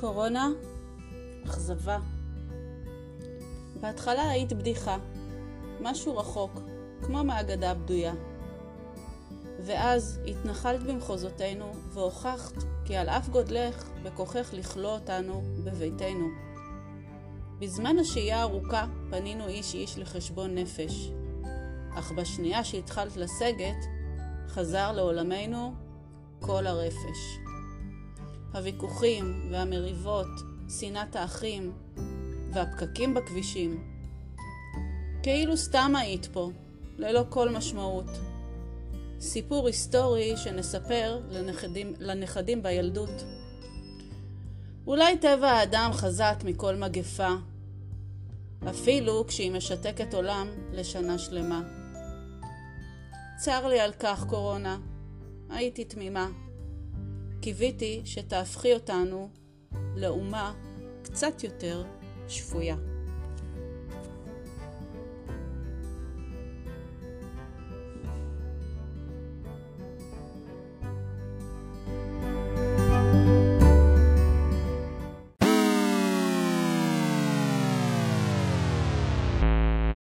קורונה, אכזבה. בהתחלה היית בדיחה, משהו רחוק, כמו מהאגדה הבדויה. ואז התנחלת במחוזותינו והוכחת כי על אף גודלך בכוחך לכלוא אותנו בביתנו. בזמן השהייה הארוכה פנינו איש איש לחשבון נפש, אך בשנייה שהתחלת לסגת, חזר לעולמנו כל הרפש. הוויכוחים והמריבות, שנאת האחים והפקקים בכבישים. כאילו סתם היית פה, ללא כל משמעות. סיפור היסטורי שנספר לנכדים, לנכדים בילדות. אולי טבע האדם חזק מכל מגפה, אפילו כשהיא משתקת עולם לשנה שלמה. צר לי על כך, קורונה, הייתי תמימה. קיוויתי שתהפכי אותנו לאומה קצת יותר שפויה.